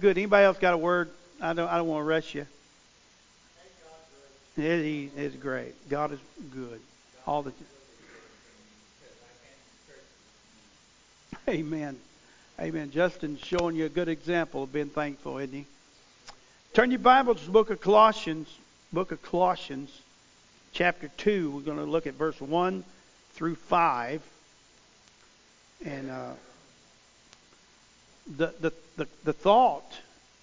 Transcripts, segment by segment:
Good. Anybody else got a word? I don't. I don't want to rush you. It, he is great. God is good. All the. Amen. Amen. Justin's showing you a good example of being thankful, isn't he? Turn your Bibles to the book of Colossians. Book of Colossians, chapter two. We're going to look at verse one through five, and uh, the, the the the thought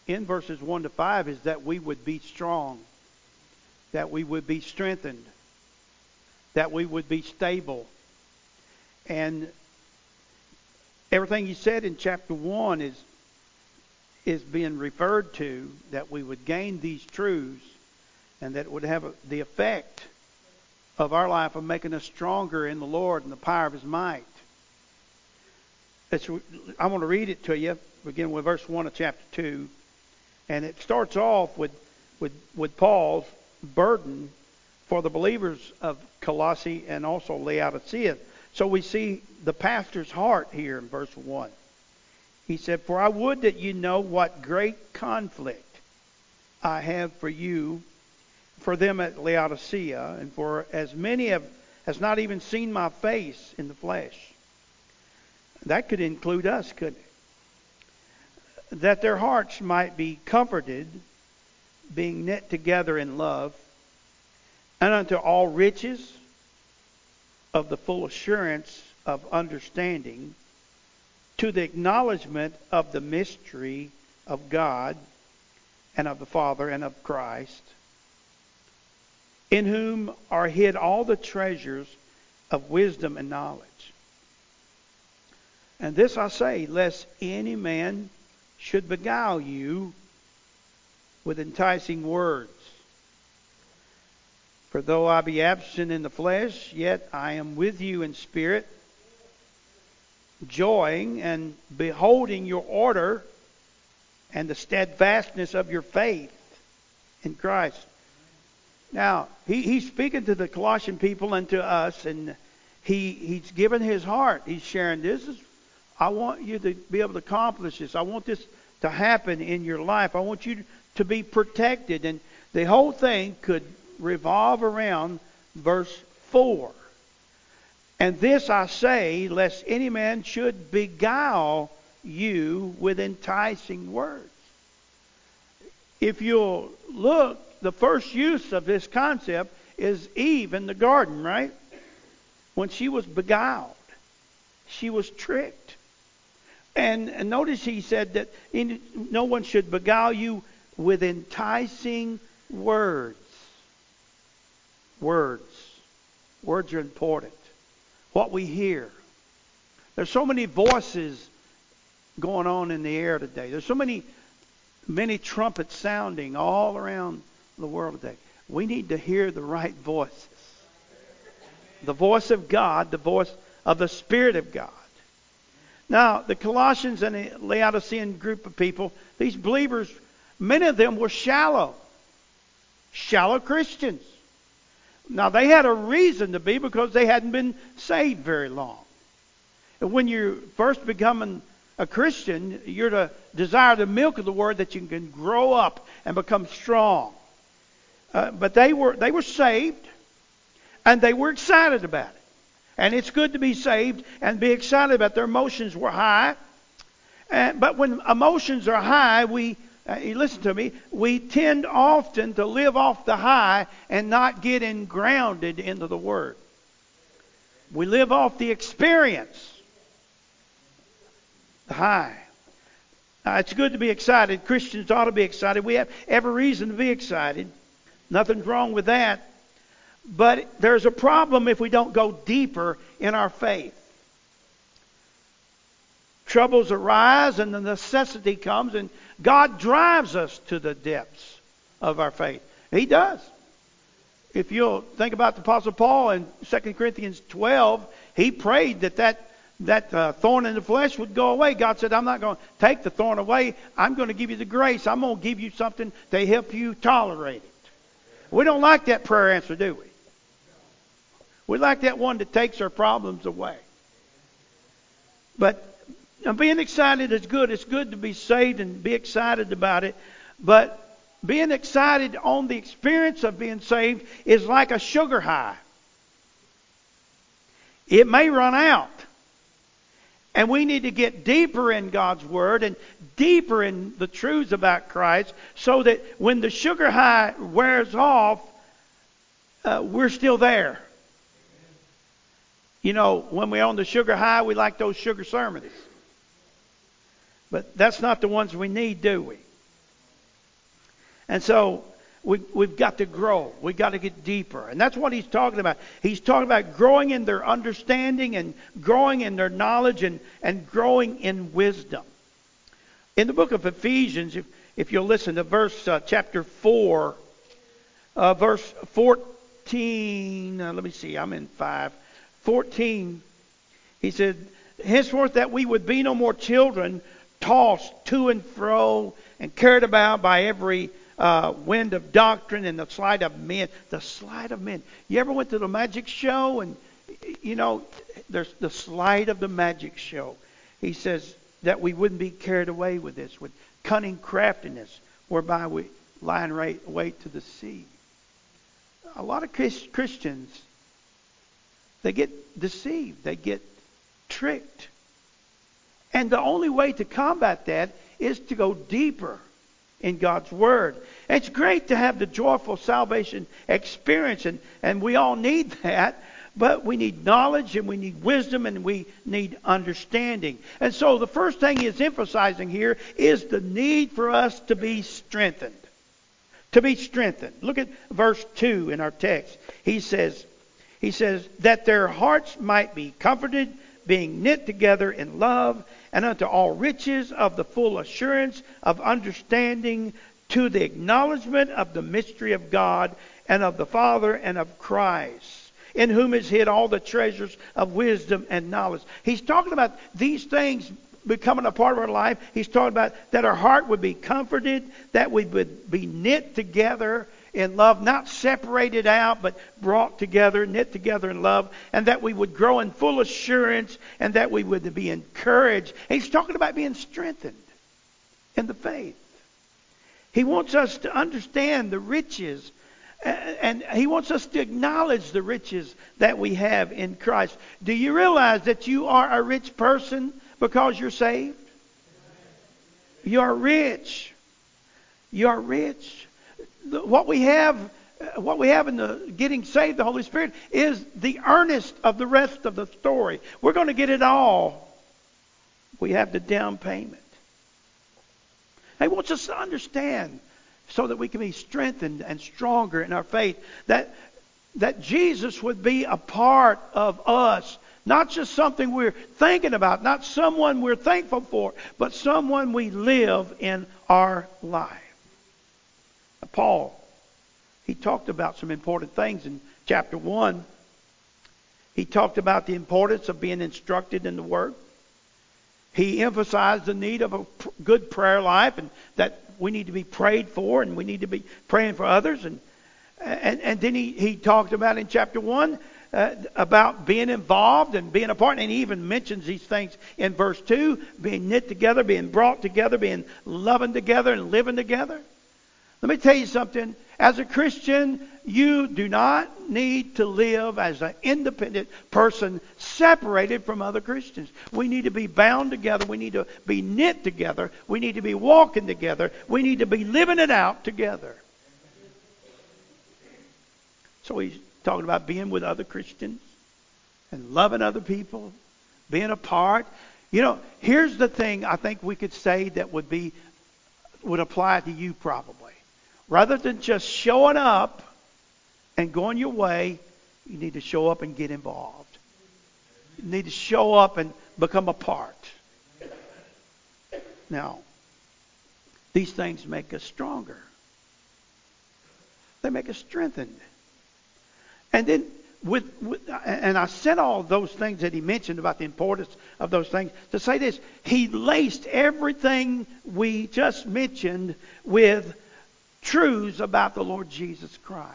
in verses one to five is that we would be strong, that we would be strengthened, that we would be stable, and everything he said in chapter 1 is is being referred to that we would gain these truths and that it would have a, the effect of our life of making us stronger in the Lord and the power of his might. It's, I want to read it to you, begin with verse 1 of chapter 2. And it starts off with, with, with Paul's burden for the believers of Colossae and also Laodicea. So we see the pastor's heart here in verse 1. He said, For I would that you know what great conflict I have for you, for them at Laodicea, and for as many have has not even seen my face in the flesh. That could include us, couldn't it? That their hearts might be comforted, being knit together in love, and unto all riches of the full assurance of understanding to the acknowledgement of the mystery of God and of the Father and of Christ, in whom are hid all the treasures of wisdom and knowledge. And this I say, lest any man should beguile you with enticing words for though I be absent in the flesh, yet I am with you in spirit, joying and beholding your order and the steadfastness of your faith in Christ. Now, he, he's speaking to the Colossian people and to us, and he, he's given his heart. He's sharing this is I want you to be able to accomplish this. I want this to happen in your life. I want you to be protected. And the whole thing could revolve around verse 4. And this I say, lest any man should beguile you with enticing words. If you'll look, the first use of this concept is Eve in the garden, right? When she was beguiled, she was tricked. And, and notice he said that no one should beguile you with enticing words. Words. Words are important. What we hear. There's so many voices going on in the air today. There's so many many trumpets sounding all around the world today. We need to hear the right voices. The voice of God, the voice of the Spirit of God. Now, the Colossians and the Laodicean group of people, these believers, many of them were shallow. Shallow Christians. Now, they had a reason to be because they hadn't been saved very long. And when you're first becoming a Christian, you're to desire the milk of the word that you can grow up and become strong. Uh, but they were they were saved, and they were excited about it. And it's good to be saved and be excited about. Their emotions were high, and, but when emotions are high, we uh, listen to me, we tend often to live off the high and not get in grounded into the Word. We live off the experience, the high. Uh, it's good to be excited. Christians ought to be excited. We have every reason to be excited. Nothing's wrong with that. But there's a problem if we don't go deeper in our faith. Troubles arise and the necessity comes, and God drives us to the depths of our faith. He does. If you'll think about the Apostle Paul in 2 Corinthians 12, he prayed that that, that uh, thorn in the flesh would go away. God said, I'm not going to take the thorn away. I'm going to give you the grace. I'm going to give you something to help you tolerate it. We don't like that prayer answer, do we? We like that one that takes our problems away. But being excited is good. It's good to be saved and be excited about it. But being excited on the experience of being saved is like a sugar high. It may run out. And we need to get deeper in God's Word and deeper in the truths about Christ so that when the sugar high wears off, uh, we're still there. You know, when we're on the sugar high, we like those sugar sermons. But that's not the ones we need, do we? And so we, we've got to grow. We've got to get deeper. And that's what he's talking about. He's talking about growing in their understanding and growing in their knowledge and, and growing in wisdom. In the book of Ephesians, if, if you'll listen to verse uh, chapter 4, uh, verse 14, uh, let me see, I'm in 5. 14, he said, Henceforth that we would be no more children, tossed to and fro and carried about by every uh, wind of doctrine and the sleight of men. The sleight of men. You ever went to the magic show and, you know, there's the sleight of the magic show. He says that we wouldn't be carried away with this, with cunning craftiness, whereby we lie in wait to the sea. A lot of Christians, they get deceived. They get tricked. And the only way to combat that is to go deeper in God's Word. It's great to have the joyful salvation experience, and, and we all need that. But we need knowledge and we need wisdom and we need understanding. And so the first thing he is emphasizing here is the need for us to be strengthened. To be strengthened. Look at verse 2 in our text. He says, he says, that their hearts might be comforted, being knit together in love and unto all riches of the full assurance of understanding to the acknowledgement of the mystery of God and of the Father and of Christ, in whom is hid all the treasures of wisdom and knowledge. He's talking about these things becoming a part of our life. He's talking about that our heart would be comforted, that we would be knit together in love, not separated out, but brought together, knit together in love, and that we would grow in full assurance and that we would be encouraged. he's talking about being strengthened in the faith. He wants us to understand the riches and he wants us to acknowledge the riches that we have in Christ. Do you realize that you are a rich person because you're saved? You are rich. You are rich what we have uh, what we have in the getting saved, the Holy Spirit, is the earnest of the rest of the story. We're going to get it all. We have the down payment. He wants us to understand so that we can be strengthened and stronger in our faith that that Jesus would be a part of us, not just something we're thinking about, not someone we're thankful for, but someone we live in our life. Paul, he talked about some important things in chapter 1. He talked about the importance of being instructed in the Word. He emphasized the need of a good prayer life and that we need to be prayed for and we need to be praying for others. And, and, and then he, he talked about in chapter 1 uh, about being involved and being a part. And he even mentions these things in verse 2 being knit together, being brought together, being loving together, and living together. Let me tell you something. As a Christian, you do not need to live as an independent person separated from other Christians. We need to be bound together. We need to be knit together. We need to be walking together. We need to be living it out together. So he's talking about being with other Christians and loving other people, being a part. You know, here's the thing I think we could say that would be would apply to you probably. Rather than just showing up and going your way, you need to show up and get involved. You need to show up and become a part. Now, these things make us stronger. They make us strengthened. And then with, with, and I said all those things that he mentioned about the importance of those things to say this. He laced everything we just mentioned with truths about the Lord Jesus Christ.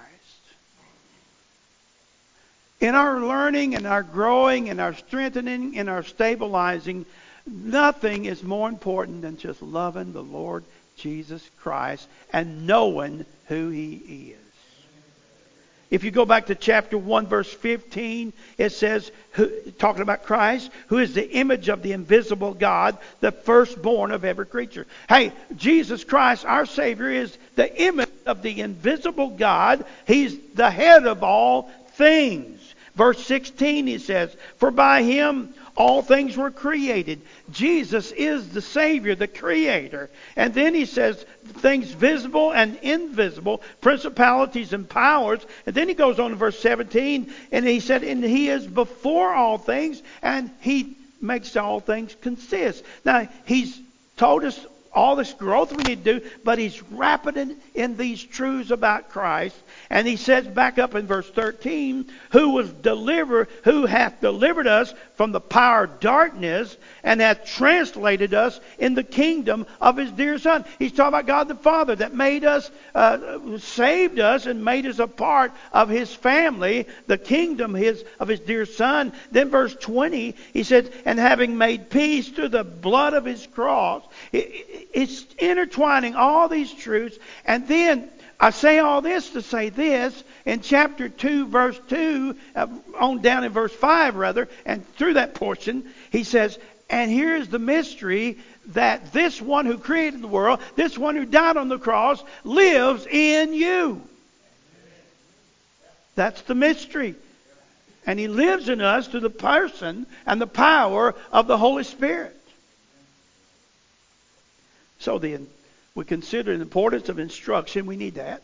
In our learning and our growing and our strengthening and our stabilizing, Nothing is more important than just loving the Lord Jesus Christ and knowing who He is. If you go back to chapter 1, verse 15, it says, talking about Christ, who is the image of the invisible God, the firstborn of every creature. Hey, Jesus Christ, our Savior, is the image of the invisible God. He's the head of all things. Verse 16, he says, For by him all things were created. Jesus is the Savior, the Creator. And then he says things visible and invisible, principalities and powers. And then he goes on to verse 17, and he said, And he is before all things, and he makes all things consist. Now, he's told us all this growth we need to do, but he's wrapping in these truths about Christ. And he says back up in verse 13, who was delivered, who hath delivered us from the power of darkness and hath translated us in the kingdom of his dear Son. He's talking about God the Father that made us, uh, saved us, and made us a part of his family, the kingdom his, of his dear Son. Then verse 20, he said, and having made peace through the blood of his cross. It's intertwining all these truths. And then I say all this to say this in chapter 2, verse 2, uh, on down in verse 5, rather, and through that portion, he says, And here's the mystery that this one who created the world, this one who died on the cross, lives in you. That's the mystery. And he lives in us through the person and the power of the Holy Spirit. So then, we consider the importance of instruction. We need that.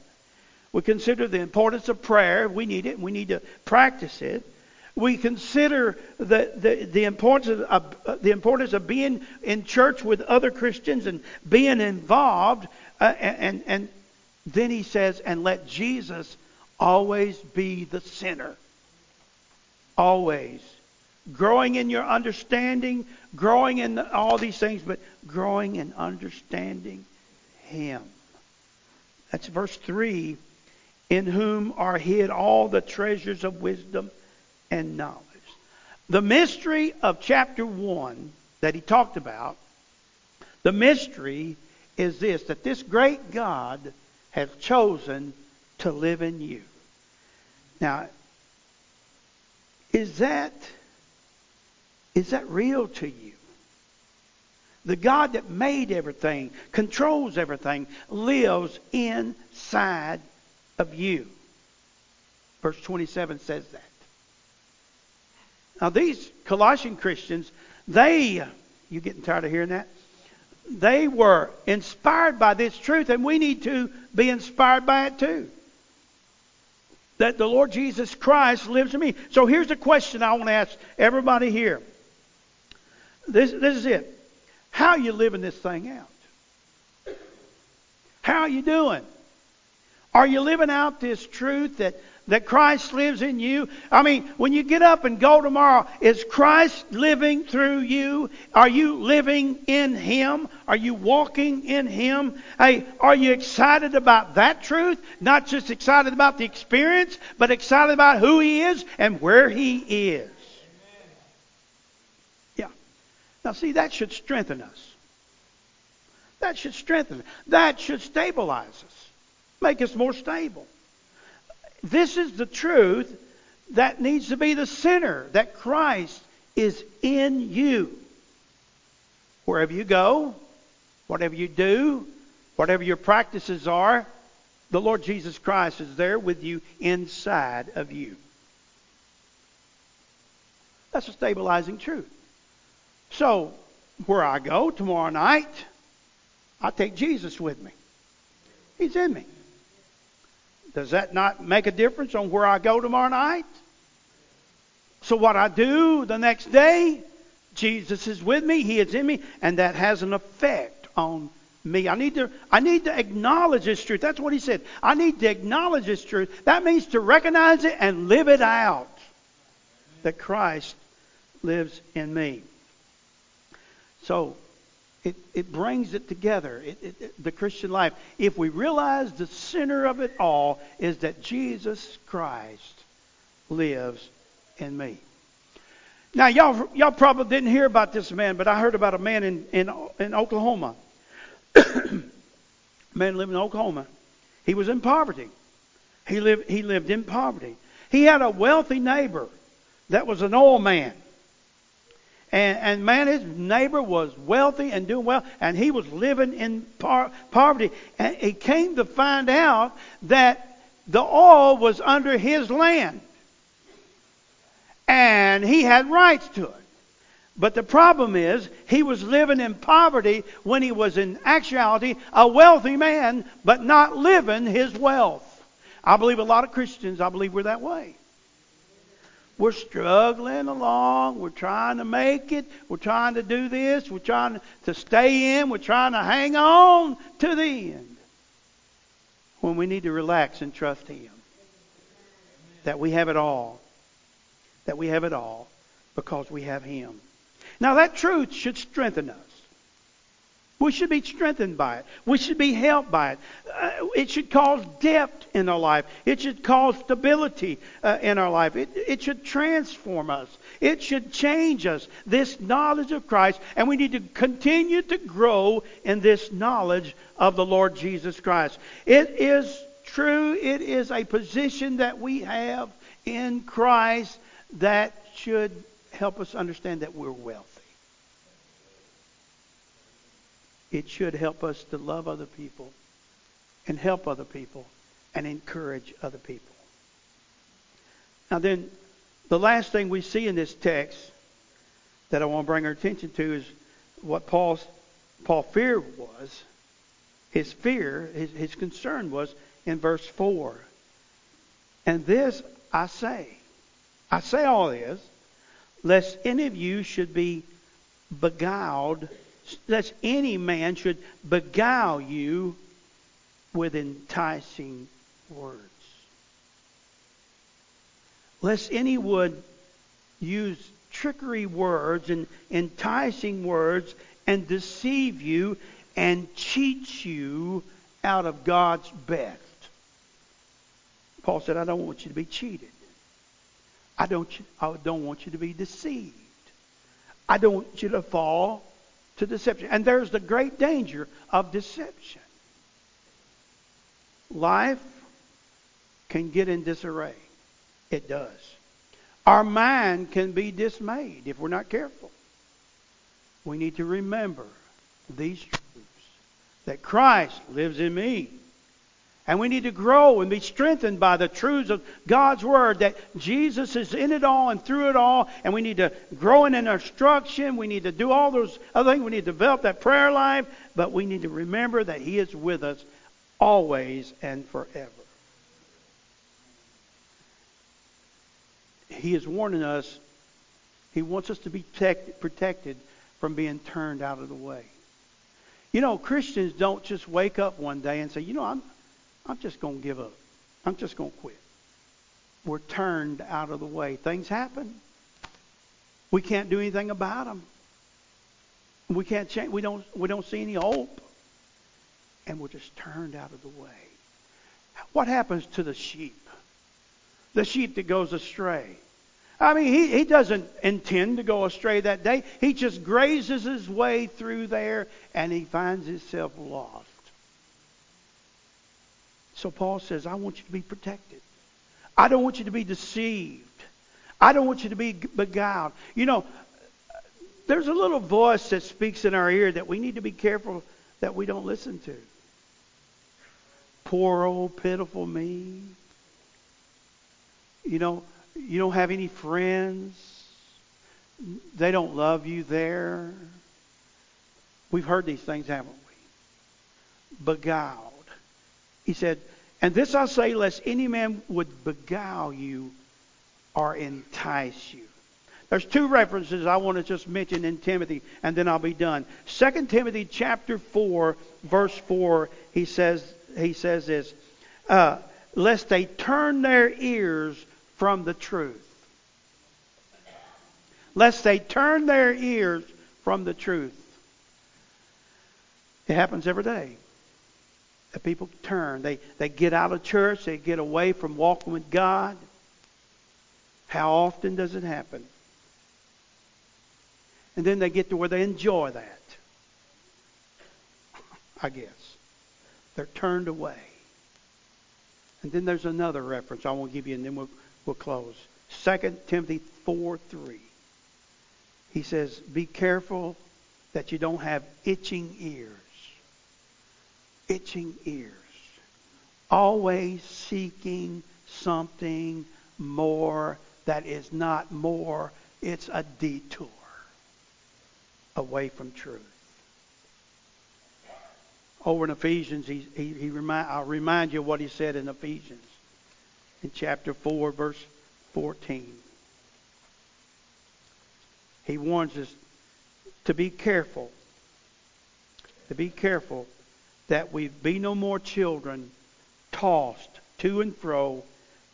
We consider the importance of prayer. We need it. We need to practice it. We consider the, the, the, importance of, uh, the importance of being in church with other Christians and being involved. Uh, and, and then he says, and let Jesus always be the center. Always. Growing in your understanding, growing in all these things, but growing in understanding him. That's verse 3 in whom are hid all the treasures of wisdom and knowledge. The mystery of chapter 1 that he talked about, the mystery is this that this great God has chosen to live in you. Now, is that is that real to you? The God that made everything, controls everything, lives inside of you. Verse 27 says that. Now, these Colossian Christians, they, you getting tired of hearing that? They were inspired by this truth, and we need to be inspired by it too. That the Lord Jesus Christ lives in me. So here's a question I want to ask everybody here. This, this is it. How are you living this thing out? How are you doing? Are you living out this truth that, that Christ lives in you? I mean, when you get up and go tomorrow, is Christ living through you? Are you living in Him? Are you walking in Him? Hey, are you excited about that truth? Not just excited about the experience, but excited about who He is and where He is. Now, see, that should strengthen us. That should strengthen us. That should stabilize us, make us more stable. This is the truth that needs to be the center that Christ is in you. Wherever you go, whatever you do, whatever your practices are, the Lord Jesus Christ is there with you inside of you. That's a stabilizing truth. So, where I go tomorrow night, I take Jesus with me. He's in me. Does that not make a difference on where I go tomorrow night? So, what I do the next day, Jesus is with me, He is in me, and that has an effect on me. I need to I need to acknowledge this truth. That's what he said. I need to acknowledge this truth. That means to recognize it and live it out. That Christ lives in me. So it, it brings it together, it, it, the Christian life. If we realize the center of it all is that Jesus Christ lives in me. Now, y'all, y'all probably didn't hear about this man, but I heard about a man in, in, in Oklahoma. man living in Oklahoma. He was in poverty. He lived, he lived in poverty. He had a wealthy neighbor that was an oil man. And, and man, his neighbor was wealthy and doing well, and he was living in par- poverty. And he came to find out that the oil was under his land. And he had rights to it. But the problem is, he was living in poverty when he was in actuality a wealthy man, but not living his wealth. I believe a lot of Christians, I believe we're that way. We're struggling along. We're trying to make it. We're trying to do this. We're trying to stay in. We're trying to hang on to the end. When we need to relax and trust Him. That we have it all. That we have it all because we have Him. Now, that truth should strengthen us. We should be strengthened by it. We should be helped by it. Uh, it should cause depth in our life. It should cause stability uh, in our life. It, it should transform us. It should change us. This knowledge of Christ, and we need to continue to grow in this knowledge of the Lord Jesus Christ. It is true, it is a position that we have in Christ that should help us understand that we're wealthy. It should help us to love other people and help other people and encourage other people. Now, then, the last thing we see in this text that I want to bring our attention to is what Paul's Paul fear was. His fear, his, his concern was in verse 4. And this I say. I say all this lest any of you should be beguiled, lest any man should beguile you with enticing words. Lest any would use trickery words and enticing words and deceive you and cheat you out of God's best. Paul said, I don't want you to be cheated. I don't, I don't want you to be deceived. I don't want you to fall to deception. And there's the great danger of deception. Life can get in disarray. It does. Our mind can be dismayed if we're not careful. We need to remember these truths that Christ lives in me and we need to grow and be strengthened by the truths of God's Word that Jesus is in it all and through it all. And we need to grow in instruction. We need to do all those other things. We need to develop that prayer life. But we need to remember that He is with us always and forever. He is warning us. He wants us to be protected from being turned out of the way. You know, Christians don't just wake up one day and say, you know, I'm, I'm just going to give up. I'm just going to quit. We're turned out of the way. Things happen. We can't do anything about them. We can't change. We don't. We don't see any hope, and we're just turned out of the way. What happens to the sheep? The sheep that goes astray. I mean, he, he doesn't intend to go astray that day. He just grazes his way through there, and he finds himself lost. So Paul says, I want you to be protected. I don't want you to be deceived. I don't want you to be beguiled. You know, there's a little voice that speaks in our ear that we need to be careful that we don't listen to. Poor old pitiful me. You know, you don't have any friends. They don't love you there. We've heard these things, haven't we? Beguiled. He said, And this I say, lest any man would beguile you or entice you. There's two references I want to just mention in Timothy, and then I'll be done. 2 Timothy chapter 4, verse 4, he says, he says this, uh, lest they turn their ears from the truth. Lest they turn their ears from the truth. It happens every day that people turn. They, they get out of church, they get away from walking with God. How often does it happen? And then they get to where they enjoy that. I guess. They're turned away. And then there's another reference I won't give you, and then we'll, we'll close. 2 Timothy 4 3. He says, Be careful that you don't have itching ears. Itching ears. Always seeking something more that is not more, it's a detour away from truth. Over in Ephesians, he, he, he remind, I'll remind you what he said in Ephesians in chapter 4, verse 14. He warns us to be careful, to be careful that we be no more children tossed to and fro,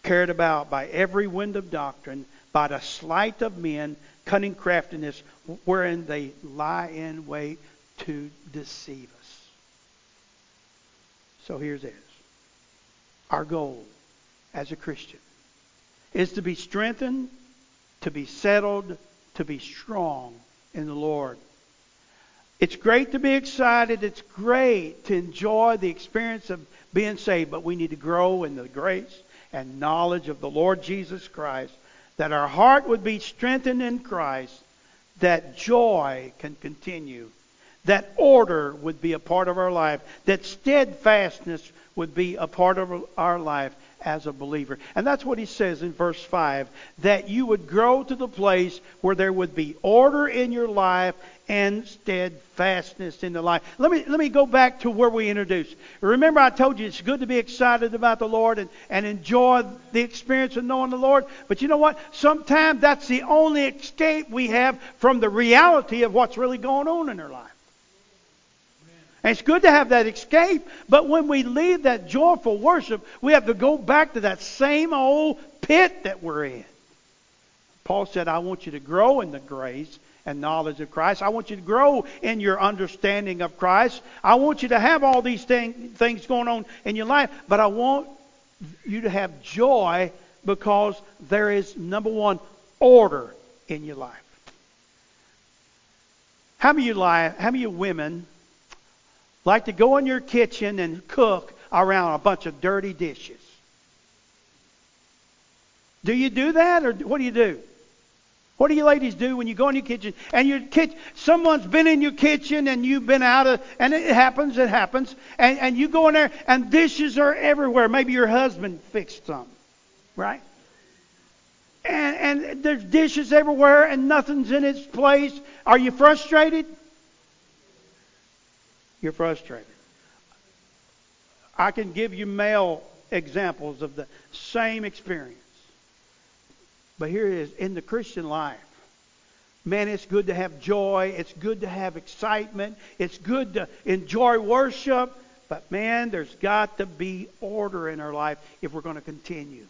carried about by every wind of doctrine, by the sleight of men, cunning craftiness, wherein they lie in wait to deceive us. So here's this. Our goal as a Christian is to be strengthened, to be settled, to be strong in the Lord. It's great to be excited. It's great to enjoy the experience of being saved, but we need to grow in the grace and knowledge of the Lord Jesus Christ, that our heart would be strengthened in Christ, that joy can continue, that order would be a part of our life, that steadfastness would be a part of our life, as a believer. And that's what he says in verse 5 that you would grow to the place where there would be order in your life and steadfastness in the life. Let me, let me go back to where we introduced. Remember, I told you it's good to be excited about the Lord and, and enjoy the experience of knowing the Lord. But you know what? Sometimes that's the only escape we have from the reality of what's really going on in our life. And it's good to have that escape, but when we leave that joyful worship, we have to go back to that same old pit that we're in. Paul said, I want you to grow in the grace and knowledge of Christ. I want you to grow in your understanding of Christ. I want you to have all these thing, things going on in your life, but I want you to have joy because there is, number one, order in your life. How many of you, how many of you women like to go in your kitchen and cook around a bunch of dirty dishes. Do you do that, or what do you do? What do you ladies do when you go in your kitchen and your kitchen, someone's been in your kitchen and you've been out of, and it happens, it happens, and, and you go in there and dishes are everywhere. Maybe your husband fixed some, right? And, and there's dishes everywhere and nothing's in its place. Are you frustrated? You're frustrated. I can give you male examples of the same experience. But here it is in the Christian life. Man, it's good to have joy. It's good to have excitement. It's good to enjoy worship. But man, there's got to be order in our life if we're going to continue.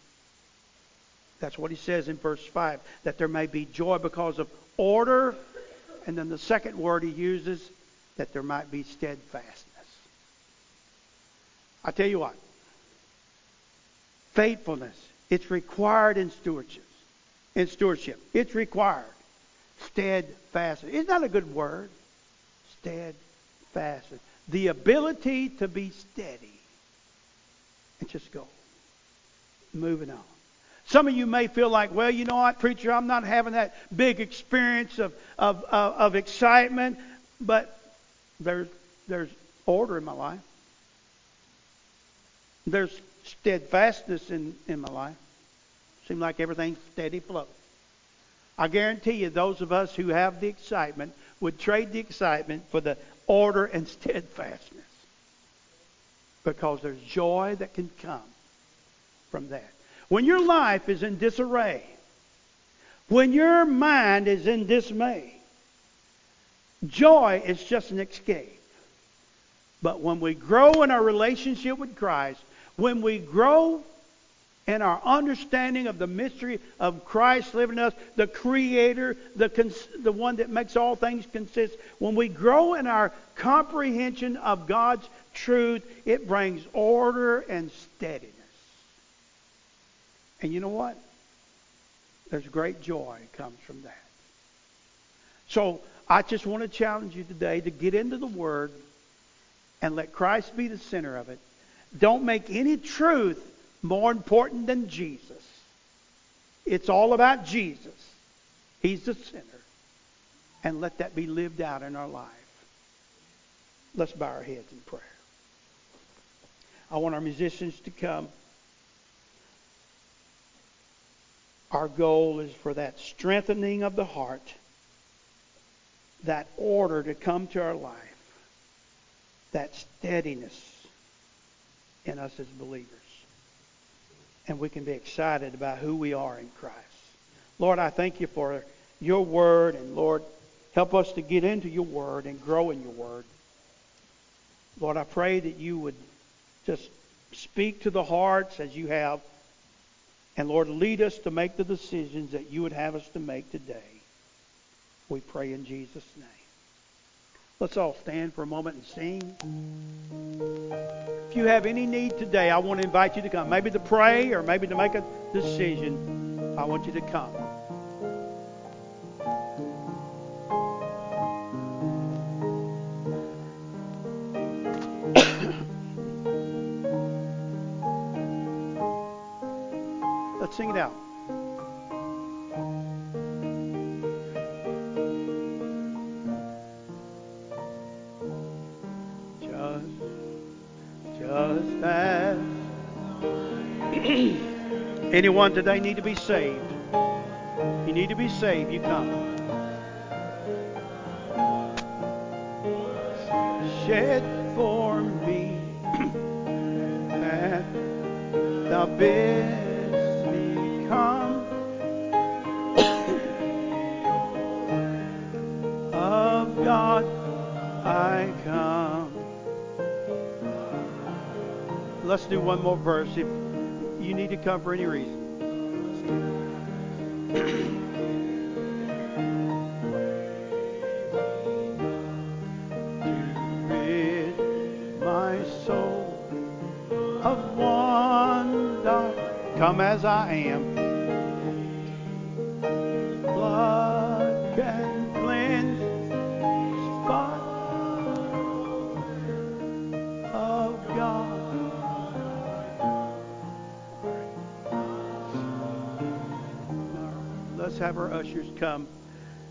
That's what he says in verse 5 that there may be joy because of order. And then the second word he uses that there might be steadfastness. I tell you what, faithfulness, it's required in stewardship. In stewardship, it's required. Steadfastness. Isn't that a good word? Steadfastness. The ability to be steady and just go. Moving on. Some of you may feel like, well, you know what, preacher, I'm not having that big experience of, of, of, of excitement, but there's, there's order in my life. There's steadfastness in, in my life. Seems like everything's steady flow. I guarantee you, those of us who have the excitement would trade the excitement for the order and steadfastness. Because there's joy that can come from that. When your life is in disarray, when your mind is in dismay, Joy is just an escape. But when we grow in our relationship with Christ, when we grow in our understanding of the mystery of Christ living in us, the Creator, the, cons- the one that makes all things consist, when we grow in our comprehension of God's truth, it brings order and steadiness. And you know what? There's great joy comes from that. So I just want to challenge you today to get into the Word and let Christ be the center of it. Don't make any truth more important than Jesus. It's all about Jesus. He's the center. And let that be lived out in our life. Let's bow our heads in prayer. I want our musicians to come. Our goal is for that strengthening of the heart, that order to come to our life, that steadiness in us as believers. And we can be excited about who we are in Christ. Lord, I thank you for your word, and Lord, help us to get into your word and grow in your word. Lord, I pray that you would just speak to the hearts as you have and Lord, lead us to make the decisions that you would have us to make today. We pray in Jesus' name. Let's all stand for a moment and sing. If you have any need today, I want to invite you to come. Maybe to pray or maybe to make a decision. I want you to come. Let's sing it out. Anyone today need to be saved. You need to be saved, you come. Shed for me that thou bidst come of God I come. Let's do one more verse if you need to come for any reason. Come as I am. Come.